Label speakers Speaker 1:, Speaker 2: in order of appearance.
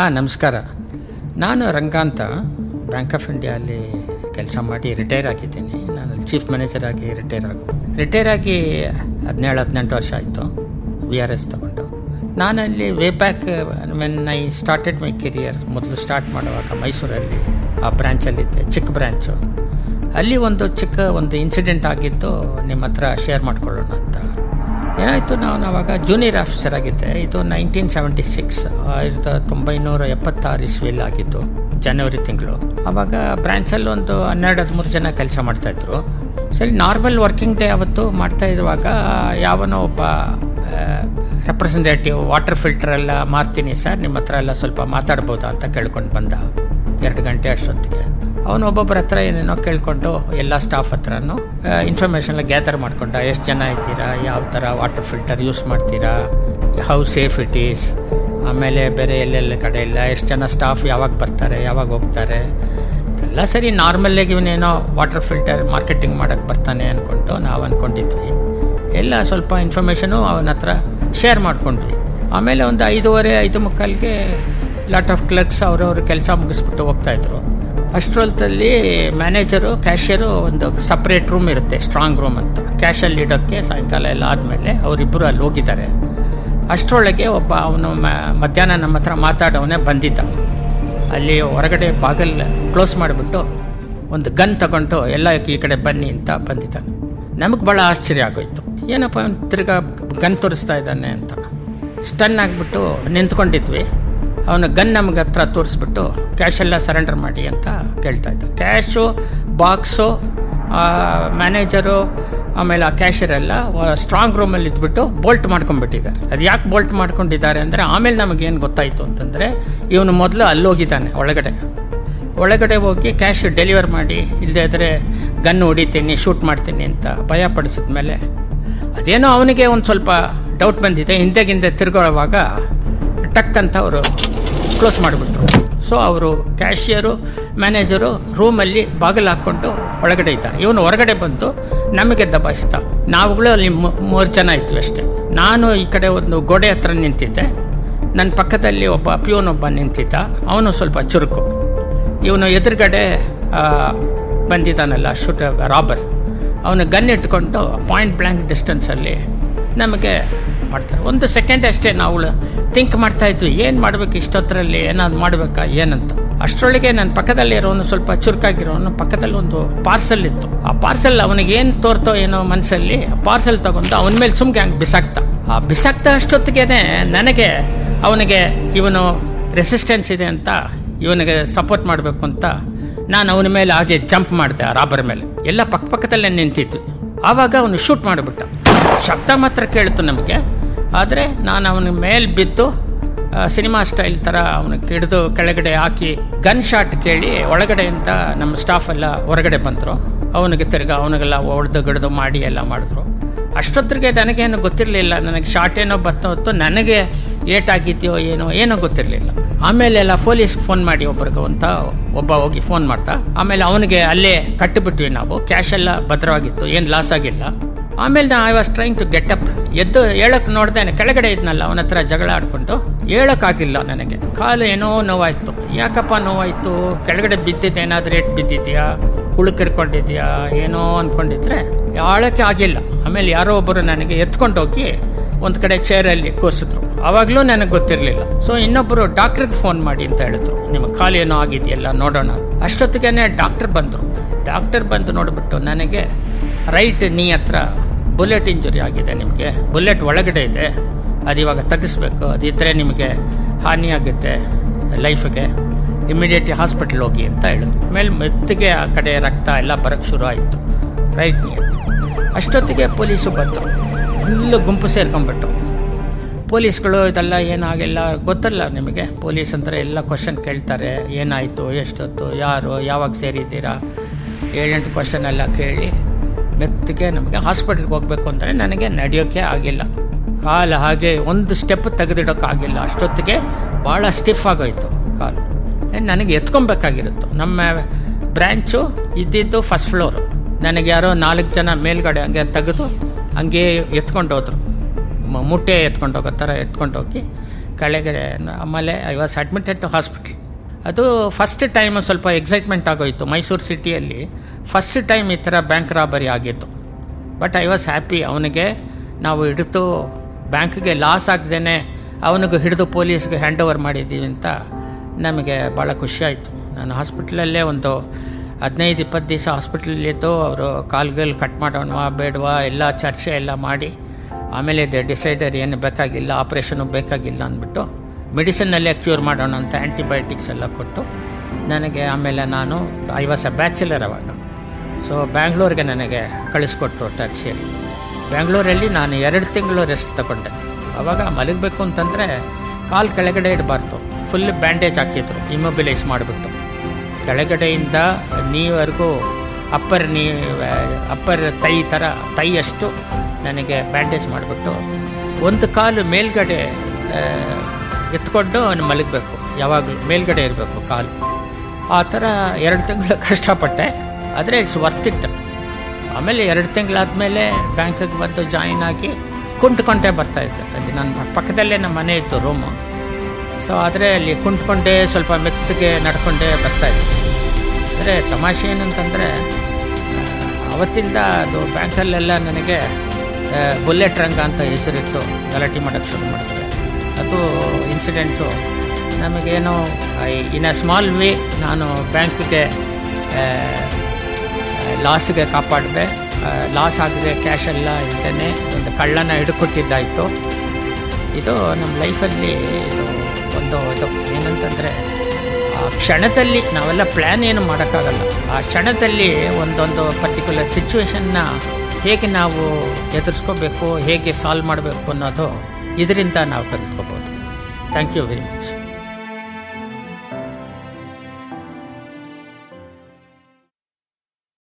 Speaker 1: ಹಾಂ, ನಮಸ್ಕಾರ. ನಾನು ರಂಗಾಂತ ಬ್ಯಾಂಕ್ ಆಫ್ ಇಂಡಿಯಲ್ಲಿ ಕೆಲಸ ಮಾಡಿ ರಿಟೈರ್ ಆಗಿದ್ದೀನಿ. ನಾನು ಚೀಫ್ ಮ್ಯಾನೇಜರ್ ಆಗಿ ರಿಟೈರ್ ಆಗಿ ರಿಟೈರ್ ಆಗಿ ಹದಿನೇಳು, ಹದಿನೆಂಟು ವರ್ಷ ಆಯಿತು. ವಿ ಆರ್ ಎಸ್ ತಗೊಂಡು. ನಾನಲ್ಲಿ way back when I started my career ಮೊದಲು ಸ್ಟಾರ್ಟ್ ಮಾಡುವಾಗ ಮೈಸೂರಲ್ಲಿ ಆ ಬ್ರ್ಯಾಂಚಲ್ಲಿದ್ದೆ ಚಿಕ್ಕ ಬ್ರ್ಯಾಂಚು ಅಲ್ಲಿ ಒಂದು ಚಿಕ್ಕ ಒಂದು ಇನ್ಸಿಡೆಂಟ್ ಆಗಿದ್ದು ನಿಮ್ಮ ಹತ್ರ ಶೇರ್ ಮಾಡ್ಕೊಳ್ಳೋಣ ಅಂತ. ಏನಾಯಿತು ನಾನು ಅವಾಗ ಜೂನಿಯರ್ ಆಫೀಸರ್ ಆಗಿದ್ದೆ. ಇದು ನೈನ್ಟೀನ್ ಸೆವೆಂಟಿ ಸಿಕ್ಸ್ ಆಯಿರದ ಒಂಬೈನೂರ ಎಪ್ಪತ್ತಾರು ಇಸ್ವಿಯಲ್ಲಿ ಆಗಿತ್ತು ಜನವರಿ ತಿಂಗಳು. ಅವಾಗ ಬ್ರ್ಯಾಂಚಲ್ಲಿ ಒಂದು ಹನ್ನೆರಡು, ಹದಿಮೂರು ಜನ ಕೆಲಸ ಮಾಡ್ತಾಯಿದ್ರು ಸರಿ ನಾರ್ಮಲ್ ವರ್ಕಿಂಗ್ ಡೇ ಅವತ್ತು ಮಾಡ್ತಾ ಇರುವಾಗ ಯಾವನೋ ಒಬ್ಬ ರೆಪ್ರೆಸೆಂಟೇಟಿವ್ ವಾಟರ್ ಫಿಲ್ಟರ್ ಎಲ್ಲ ಮಾರ್ತೀನಿ, ಸರ್, ನಿಮ್ಮ ಹತ್ರ ಎಲ್ಲ ಸ್ವಲ್ಪ ಮಾತಾಡ್ಬೋದಾ? ಅಂತ ಕೇಳ್ಕೊಂಡು ಬಂದ. ಎರಡು ಗಂಟೆ ಅಷ್ಟೊತ್ತಿಗೆ. ಅವನು ಒಬ್ಬೊಬ್ಬರ ಹತ್ರ ಏನೇನೋ ಕೇಳ್ಕೊಂಡು ಎಲ್ಲ ಸ್ಟಾಫ್ ಹತ್ರನೂ ಇನ್ಫಾರ್ಮೇಶನ್ ಗ್ಯಾದರ್ ಮಾಡ್ಕೊಂಡ, ಎಷ್ಟು ಜನ ಇದ್ದೀರಾ, ಯಾವ ಥರ ವಾಟರ್ ಫಿಲ್ಟರ್ ಯೂಸ್ ಮಾಡ್ತೀರಾ ಹೌ ಸೇಫ್ ಇಟ್ ಈಸ್ ಆಮೇಲೆ ಬೇರೆ ಎಲ್ಲೆಲ್ಲ ಕಡೆ ಇಲ್ಲ ಎಷ್ಟು ಜನ ಸ್ಟಾಫ್ ಯಾವಾಗ ಬರ್ತಾರೆ, ಯಾವಾಗ ಹೋಗ್ತಾರೆ ಎಲ್ಲ ಸರಿ ನಾರ್ಮಲ್ಲಾಗಿ ಇವನೇನೋ ವಾಟರ್ ಫಿಲ್ಟರ್ ಮಾರ್ಕೆಟಿಂಗ್ ಮಾಡೋಕ್ಕೆ ಬರ್ತಾನೆ ಅಂದ್ಕೊಂಡು ನಾವು ಅಂದ್ಕೊಂಡಿದ್ವಿ ಎಲ್ಲ ಸ್ವಲ್ಪ ಇನ್ಫಾರ್ಮೇಷನು ಅವನ ಹತ್ರ ಶೇರ್ ಮಾಡಿಕೊಂಡ್ವಿ. ಆಮೇಲೆ ಒಂದು ಐದೂವರೆ, ಐದು ಮುಕ್ಕಾಲಿಗೆ ಲಾಟ್ ಆಫ್ ಕ್ಲರ್ಕ್ಸ್ ಅವರವ್ರ ಕೆಲಸ ಮುಗಿಸ್ಬಿಟ್ಟು ಹೋಗ್ತಾಯಿದ್ರು ಅಷ್ಟರೊತ್ತಲ್ಲಿ ಮ್ಯಾನೇಜರು, ಕ್ಯಾಶಿಯರು ಒಂದು ಸಪ್ರೇಟ್ ರೂಮ್ ಇರುತ್ತೆ ಸ್ಟ್ರಾಂಗ್ ರೂಮ್ ಅಂತ. ಕ್ಯಾಶಲ್ಲಿ ಇಡೋಕ್ಕೆ ಸಾಯಂಕಾಲ ಎಲ್ಲ ಆದಮೇಲೆ ಅವರಿಬ್ಬರು ಅಲ್ಲಿ ಹೋಗಿದ್ದಾರೆ. ಅಷ್ಟರೊಳಗೆ ಒಬ್ಬ ಅವನು ಮಧ್ಯಾಹ್ನ ನಮ್ಮ ಹತ್ರ ಮಾತಾಡೋವನೇ ಬಂದಿದ್ದ. ಅಲ್ಲಿ ಹೊರಗಡೆ ಬಾಗಲ್ ಕ್ಲೋಸ್ ಮಾಡಿಬಿಟ್ಟು ಒಂದು ಗನ್ ತಗೊಂಡು ಎಲ್ಲ ಈ ಕಡೆ ಬನ್ನಿ ಅಂತ ಬಂದಿದ್ದಾನೆ. ನಮಗೆ ಭಾಳ ಆಶ್ಚರ್ಯ ಆಗೋಯ್ತು. ಏನಪ್ಪ ತಿರ್ಗಾ ಗನ್ ತೋರಿಸ್ತಾ ಇದ್ದಾನೆ ಅಂತ. ಸ್ಟನ್ ಆಗಿಬಿಟ್ಟು ನಿಂತ್ಕೊಂಡಿದ್ವಿ. ಅವನು ಗನ್ ನಮಗೆ ಹತ್ರ ತೋರಿಸ್ಬಿಟ್ಟು ಕ್ಯಾಶೆಲ್ಲ ಸರೆಂಡರ್ ಮಾಡಿ ಅಂತ ಕೇಳ್ತಾ ಇದ್ದ. ಕ್ಯಾಶು ಬಾಕ್ಸು ಮ್ಯಾನೇಜರು ಆಮೇಲೆ ಆ ಕ್ಯಾಶರೆಲ್ಲ ಸ್ಟ್ರಾಂಗ್ ರೂಮಲ್ಲಿ ಇದ್ಬಿಟ್ಟು ಬೋಲ್ಟ್ ಮಾಡ್ಕೊಂಡ್ಬಿಟ್ಟಿದ್ದಾರೆ. ಅದು ಯಾಕೆ ಬೋಲ್ಟ್ ಮಾಡ್ಕೊಂಡಿದ್ದಾರೆ ಅಂದರೆ, ಆಮೇಲೆ ನಮಗೇನು ಗೊತ್ತಾಯಿತು ಅಂತಂದರೆ, ಇವನು ಮೊದಲು ಅಲ್ಲೋಗಿದ್ದಾನೆ ಒಳಗಡೆ. ಒಳಗಡೆ ಹೋಗಿ ಕ್ಯಾಶ್ ಡೆಲಿವರ್ ಮಾಡಿ ಇಲ್ಲದೇ ಇದ್ದರೆ ಗನ್ ಹೊಡಿತೀನಿ ಶೂಟ್ ಮಾಡ್ತೀನಿ ಅಂತ ಭಯ ಮೇಲೆ ಅದೇನೋ ಅವನಿಗೆ ಒಂದು ಸ್ವಲ್ಪ ಡೌಟ್ ಬಂದಿದೆ. ಹಿಂದೆಗಿಂದೆ ತಿರ್ಗೊಳ್ಳುವಾಗ ಟಕ್ ಅಂತ ಅವರು ಕ್ಲೋಸ್ ಮಾಡಿಬಿಟ್ರು. ಸೊ ಅವರು ಕ್ಯಾಶಿಯರು ಮ್ಯಾನೇಜರು ರೂಮಲ್ಲಿ ಬಾಗಿಲು ಹಾಕ್ಕೊಂಡು ಒಳಗಡೆ ಇದ್ದಾರೆ. ಇವನು ಹೊರಗಡೆ ಬಂತು ನಮಗೆ ದಬಾಯಿಸ್ತಾ ನಾವುಗಳು ಅಲ್ಲಿ ಮೂರು ಜನ ಇತ್ತು ಅಷ್ಟೇ. ನಾನು ಈ ಕಡೆ ಒಂದು ಗೋಡೆ ಹತ್ರ ನಿಂತಿದ್ದೆ. ನನ್ನ ಪಕ್ಕದಲ್ಲಿ ಒಬ್ಬ ಪಿಯೋನೊಬ್ಬ ನಿಂತಿದ್ದ. ಅವನು ಸ್ವಲ್ಪ ಚುರುಕು. ಇವನು ಎದುರುಗಡೆ ಬಂದಿದ್ದಾನಲ್ಲ, ಶೂಟ್ ರಾಬರ್ ಅವನು ಗನ್ ಇಟ್ಕೊಂಡು ಪಾಯಿಂಟ್ ಬ್ಲ್ಯಾಂಕ್ ಡಿಸ್ಟೆನ್ಸಲ್ಲಿ ನಮಗೆ ಮಾಡ್ತಾರೆ. ಒಂದು ಸೆಕೆಂಡ್ ಅಷ್ಟೇ ನಾವು ಥಿಂಕ್ ಮಾಡ್ತಾ ಇದ್ವಿ. ಏನು ಮಾಡಬೇಕು ಇಷ್ಟೊತ್ತರಲ್ಲಿ? ಏನಾದ್ರು ಮಾಡಬೇಕಾ? ಏನಂತ. ಅಷ್ಟರೊಳಗೆ ನನ್ನ ಪಕ್ಕದಲ್ಲಿ ಇರೋನು ಸ್ವಲ್ಪ ಚುರುಕಾಗಿರೋನು ಪಕ್ಕದಲ್ಲಿ ಒಂದು ಪಾರ್ಸಲ್ ಇತ್ತು. ಆ ಪಾರ್ಸಲ್ ಅವನಿಗೆ ಏನು ತೋರ್ತೋ ಏನೋ ಮನಸ್ಸಲ್ಲಿ ಪಾರ್ಸಲ್ ತಗೊಂಡು ಅವನ ಮೇಲೆ ಸುಮ್ಗೆ ಹಂಗೆ ಬಿಸಾಕ್ತ. ಆ ಬಿಸಾಕ್ತ ಅಷ್ಟೊತ್ತಿಗೆ ನನಗೆ ಅವನಿಗೆ ಇವನು ರೆಸಿಸ್ಟೆನ್ಸ್ ಇದೆ ಅಂತ ಇವನಿಗೆ ಸಪೋರ್ಟ್ ಮಾಡಬೇಕು ಅಂತ ನಾನು ಅವನ ಮೇಲೆ ಹಾಗೆ ಜಂಪ್ ಮಾಡಿದೆ ಆ ರಾಬರ್ ಮೇಲೆ. ಎಲ್ಲ ಪಕ್ಕ ಪಕ್ಕದಲ್ಲೇ ನಿಂತಿತ್ತು ಆವಾಗ ಅವನು ಶೂಟ್ ಮಾಡಿಬಿಟ್ಟ. ಶಬ್ದ ಮಾತ್ರ ಕೇಳಿತು ನಮಗೆ. ಆದರೆ ನಾನು ಅವನ ಮೇಲೆ ಬಿದ್ದು ಸಿನಿಮಾ ಸ್ಟೈಲ್ ಥರ ಅವನಿಗೆ ಹಿಡಿದು ಕೆಳಗಡೆ ಹಾಕಿ ಗನ್ ಶಾಟ್ ಕೇಳಿ ಒಳಗಡೆಯಿಂದ ನಮ್ಮ ಸ್ಟಾಫ್ ಎಲ್ಲ ಹೊರಗಡೆ ಬಂದರು. ಅವನಿಗೆ ತಿರ್ಗ ಅವನಿಗೆಲ್ಲ ಹೊಡೆದು ಗಿಡದು ಮಾಡಿ ಎಲ್ಲ ಮಾಡಿದ್ರು. ಅಷ್ಟೊತ್ತಿಗೆ ನನಗೇನು ಗೊತ್ತಿರಲಿಲ್ಲ. ನನಗೆ ಶಾಟ್ ಏನೋ ಬತ್ತ ಹೊತ್ತು ನನಗೆ ಏಟಾಗಿದೆಯೋ ಏನೋ ಏನೋ ಗೊತ್ತಿರಲಿಲ್ಲ. ಆಮೇಲೆ ಎಲ್ಲ ಪೊಲೀಸ್ಗೆ ಫೋನ್ ಮಾಡಿ ಒಬ್ರಿಗೆ ಅಂತ ಒಬ್ಬ ಹೋಗಿ ಫೋನ್ ಮಾಡ್ತಾ, ಆಮೇಲೆ ಅವನಿಗೆ ಅಲ್ಲೇ ಕಟ್ಟಿಬಿಟ್ವಿ ನಾವು. ಕ್ಯಾಶ್ ಎಲ್ಲ ಭದ್ರವಾಗಿತ್ತು, ಏನು ಲಾಸ್ ಆಗಿಲ್ಲ. ಆಮೇಲೆ ನಾ I was trying to get up ಎದ್ದು ಹೇಳಕ್ಕೆ ನೋಡ್ದೇನೆ, ಕೆಳಗಡೆ ಇದ್ನಲ್ಲ, ಅವನ ಹತ್ರ ಜಗಳ ಆಡ್ಕೊಂಡು. ಹೇಳೋಕ್ಕಾಗಿಲ್ಲ ನನಗೆ. ಕಾಲು ಏನೋ ನೋವಾಯ್ತು. ಯಾಕಪ್ಪ ನೋವಾಯಿತು? ಕೆಳಗಡೆ ಬಿದ್ದಿದ್ದು, ಏನಾದರೂ ಏಟ್ ಬಿದ್ದಿದ್ಯಾ? ಹುಳುಕಿರ್ಕೊಂಡಿದ್ಯಾ? ಏನೋ ಅಂದ್ಕೊಂಡಿದ್ರೆ ಆಳಕ್ಕೆ ಆಗಿಲ್ಲ. ಆಮೇಲೆ ಯಾರೋ ಒಬ್ಬರು ನನಗೆ ಎತ್ಕೊಂಡೋಗಿ ಒಂದು ಕಡೆ ಚೇರಲ್ಲಿ ಕೂರಿಸಿದ್ರು. ಆವಾಗಲೂ ನನಗೆ ಗೊತ್ತಿರಲಿಲ್ಲ. ಸೊ ಇನ್ನೊಬ್ಬರು ಡಾಕ್ಟ್ರಿಗೆ ಫೋನ್ ಮಾಡಿ ಅಂತ ಹೇಳಿದ್ರು. ನಿಮ್ಮ ಕಾಲು ಏನೋ ಆಗಿದೆಯಲ್ಲ, ನೋಡೋಣ. ಅಷ್ಟೊತ್ತಿಗೆ ಡಾಕ್ಟರ್ ಬಂದರು. ಡಾಕ್ಟರ್ ಬಂದು ನೋಡಿಬಿಟ್ಟು ನನಗೆ ರೈಟ್ ನೀ ಹತ್ರ ಬುಲೆಟ್ ಇಂಜುರಿ ಆಗಿದೆ ನಿಮಗೆ. ಬುಲೆಟ್ ಒಳಗಡೆ ಇದೆ. ಅದು ಇವಾಗ ತೆಗಿಸ್ಬೇಕು. ಅದಿದ್ದರೆ ನಿಮಗೆ ಹಾನಿಯಾಗುತ್ತೆ ಲೈಫಿಗೆ. ಇಮಿಡಿಯೇಟ್ಲಿ ಹಾಸ್ಪಿಟ್ಲ್ ಹೋಗಿ ಅಂತ ಹೇಳಿದ್ರು. ಮೇಲೆ ಮೆತ್ತಿಗೆ ಆ ಕಡೆ ರಕ್ತ ಎಲ್ಲ ಬರೋಕ್ಕೆ ಶುರು ಆಯಿತು. ರೈಟ್ ನೀ. ಅಷ್ಟೊತ್ತಿಗೆ ಪೊಲೀಸು ಬಂದರು. ಫುಲ್ಲು ಗುಂಪು ಸೇರ್ಕೊಂಬಿಟ್ರು ಪೊಲೀಸ್ಗಳು ಇದೆಲ್ಲ ಏನಾಗಿಲ್ಲ. ಗೊತ್ತಲ್ಲ ನಿಮಗೆ. ಪೊಲೀಸ್ ಅಂದರೆ ಎಲ್ಲ ಕ್ವಶನ್ ಕೇಳ್ತಾರೆ. ಏನಾಯಿತು, ಎಷ್ಟೊತ್ತು, ಯಾರು, ಯಾವಾಗ ಸೇರಿದ್ದೀರಾ? ಏಳೆಂಟು ಕ್ವಶನ್ ಎಲ್ಲ ಕೇಳಿ. ಮೆತ್ತಿಗೆ ನಮಗೆ ಹಾಸ್ಪಿಟ್ಲ್ಗೆ ಹೋಗಬೇಕು ಅಂದರೆ ನನಗೆ ನಡೆಯೋಕ್ಕೆ ಆಗಿಲ್ಲ. ಕಾಲು ಹಾಗೆ ಒಂದು ಸ್ಟೆಪ್ ತೆಗೆದಿಡೋಕ್ಕಾಗಿಲ್ಲ ಅಷ್ಟೊತ್ತಿಗೆ ಭಾಳ ಸ್ಟಿಫ್ ಆಗೋಯ್ತು ಕಾಲು. ನನಗೆ ಎತ್ಕೊಬೇಕಾಗಿರುತ್ತೆ. ನಮ್ಮ ಬ್ರ್ಯಾಂಚು ಇದ್ದಿದ್ದು ಫಸ್ಟ್ ಫ್ಲೋರು ನನಗೆ ಯಾರೋ ನಾಲ್ಕು ಜನ ಮೇಲ್ಗಡೆ ಹಂಗೆ ತೆಗೆದು ಹಂಗೆ ಎತ್ಕೊಂಡು ಹೋದರು. ಮುಟ್ಟೆ ಎತ್ಕೊಂಡು ಹೋಗೋ ಥರ ಎತ್ಕೊಂಡು ಹೋಗಿ ಕಳೆಗಡೆ ಆಮೇಲೆ I was admitted to hospital ಅದು ಫಸ್ಟ್ ಟೈಮ್ ಸ್ವಲ್ಪ ಎಕ್ಸೈಟ್ಮೆಂಟ್ ಆಗೋಯಿತು ಮೈಸೂರು ಸಿಟಿಯಲ್ಲಿ ಫಸ್ಟ್ ಟೈಮ್ ಈ ಥರ ಬ್ಯಾಂಕ್ ರಾಬರಿ ಆಗಿತ್ತು. ಬಟ್ ಐ ವಾಸ್ ಹ್ಯಾಪಿ ಅವನಿಗೆ ನಾವು ಹಿಡಿದು ಬ್ಯಾಂಕ್ಗೆ ಲಾಸ್ ಆಗದೇನೆ ಅವನಿಗೆ ಹಿಡಿದು ಪೊಲೀಸ್ಗೆ ಹ್ಯಾಂಡ್ ಓವರ್ ಮಾಡಿದ್ದೀವಿ ಅಂತ ನಮಗೆ ಭಾಳ ಖುಷಿಯಾಯಿತು ನಾನು ಹಾಸ್ಪಿಟ್ಲಲ್ಲೇ ಒಂದು ಹದಿನೈದು, ಇಪ್ಪತ್ತು ದಿವಸ ಹಾಸ್ಪಿಟ್ಲಲ್ಲಿದ್ದು ಅವರು ಕಾಲ್ಗಲ್ಲಿ ಕಟ್ ಮಾಡೋಣವಾ ಬೇಡವಾ, ಎಲ್ಲ ಚರ್ಚೆ ಎಲ್ಲ ಮಾಡಿ ಆಮೇಲೆ ಇದೆ ಡಿಸೈಡರ್ ಏನು ಬೇಕಾಗಿಲ್ಲ ಆಪ್ರೇಷನು ಬೇಕಾಗಿಲ್ಲ ಅಂದ್ಬಿಟ್ಟು ಮೆಡಿಸಿನಲ್ಲೇ ಕ್ಯೂರ್ ಮಾಡೋಣ ಅಂತ ಆ್ಯಂಟಿಬಯೋಟಿಕ್ಸ್ ಎಲ್ಲ ಕೊಟ್ಟು ನನಗೆ ಆಮೇಲೆ ನಾನು ಐ ವಾಸ್ ಅ ಬ್ಯಾಚುಲರ್ ಅವಾಗ. ಸೊ ಬ್ಯಾಂಗ್ಳೂರಿಗೆ ನನಗೆ ಕಳಿಸ್ಕೊಟ್ರು ಟ್ಯಾಕ್ಸಿಯಲ್ಲಿ ಬ್ಯಾಂಗ್ಳೂರಲ್ಲಿ ನಾನು ಎರಡು ತಿಂಗಳು ರೆಸ್ಟ್ ತಗೊಂಡೆ. ಅವಾಗ ಮಲಗಬೇಕು ಅಂತಂದರೆ ಕಾಲು ಕೆಳಗಡೆ ಇಡಬಾರ್ದು. ಫುಲ್ ಬ್ಯಾಂಡೇಜ್ ಹಾಕಿದ್ರು ಇಮೊಬಿಲೈಸ್ ಮಾಡಿಬಿಟ್ಟು. ಕೆಳಗಡೆಯಿಂದ ನೀವರೆಗೂ ಅಪ್ಪರ್ ನೀ ಅಪ್ಪರ್ ತೈ ಥರ ತೈಯಷ್ಟು ನನಗೆ ಬ್ಯಾಂಡೇಜ್ ಮಾಡಿಬಿಟ್ಟು ಒಂದು ಕಾಲು ಮೇಲ್ಗಡೆ ಎತ್ಕೊಂಡು ಮಲಗಬೇಕು. ಯಾವಾಗಲೂ ಮೇಲ್ಗಡೆ ಇರಬೇಕು ಕಾಲು. ಆ ಥರ ಎರಡು ತಿಂಗಳು ಕಷ್ಟಪಟ್ಟೆ. ಆದರೆ ಇಟ್ಸ್ ವರ್ತ್ ಇತ್ತು ಆಮೇಲೆ ಎರಡು ತಿಂಗಳಾದಮೇಲೆ ಬ್ಯಾಂಕಿಗೆ ಬಂದು ಜಾಯಿನ್ ಆಗಿ ಕುಂಟ್ಕೊಂಡೇ ಬರ್ತಾಯಿದ್ದೆ ಅಲ್ಲಿ ನನ್ನ ಪಕ್ಕದಲ್ಲೇ ನಮ್ಮ ಮನೆ ಇತ್ತು ರೂಮು. ಸೊ ಆದರೆ ಅಲ್ಲಿ ಕುಂಟ್ಕೊಂಡೇ ಸ್ವಲ್ಪ ಮೆತ್ತಗೆ ನಡ್ಕೊಂಡೇ ಬರ್ತಾಯಿದ್ದೆ ಅಂದರೆ ತಮಾಷೆ ಏನಂತಂದರೆ ಅವತ್ತಿಂದ ಅದು ಬ್ಯಾಂಕಲ್ಲೆಲ್ಲ ನನಗೆ ಬುಲೆಟ್ ರಂಗ ಅಂತ ಹೆಸರಿಟ್ಟು ಗಲಾಟೆ ಮಾಡೋಕ್ಕೆ ಶುರು ಮಾಡ್ತಾರೆ. ಅದು ಇನ್ಸಿಡೆಂಟು ನಮಗೇನು ಇನ್ ಅ ಸ್ಮಾಲ್ ವೇ ನಾನು ಬ್ಯಾಂಕ್ಗೆ ಲಾಸ್ಗೆ ಕಾಪಾಡಿದೆ. ಲಾಸ್ ಆಗದೆ ಕ್ಯಾಶ್ ಎಲ್ಲ ಇದ್ದೇನೆ ಒಂದು ಕಳ್ಳನ ಹಿಡ್ಕೊಟ್ಟಿದ್ದಾಯಿತು. ಇದು ನಮ್ಮ ಲೈಫಲ್ಲಿ ಇದು ಒಂದು ಇದು ಏನಂತಂದರೆ, ಆ ಕ್ಷಣದಲ್ಲಿ ನಾವೆಲ್ಲ ಪ್ಲ್ಯಾನ್ ಏನು ಮಾಡೋಕ್ಕಾಗಲ್ಲ. ಆ ಕ್ಷಣದಲ್ಲಿ ಒಂದೊಂದು ಪರ್ಟಿಕ್ಯುಲರ್ ಸಿಚುವೇಶನ್ನ ಹೇಗೆ ನಾವು ಎದುರಿಸ್ಕೋಬೇಕು, ಹೇಗೆ ಸಾಲ್ವ್ ಮಾಡಬೇಕು ಅನ್ನೋದು ಇದರಿಂದ ನಾವು ಕಲಿತ್ಕೋಬೋದು. Thank you very much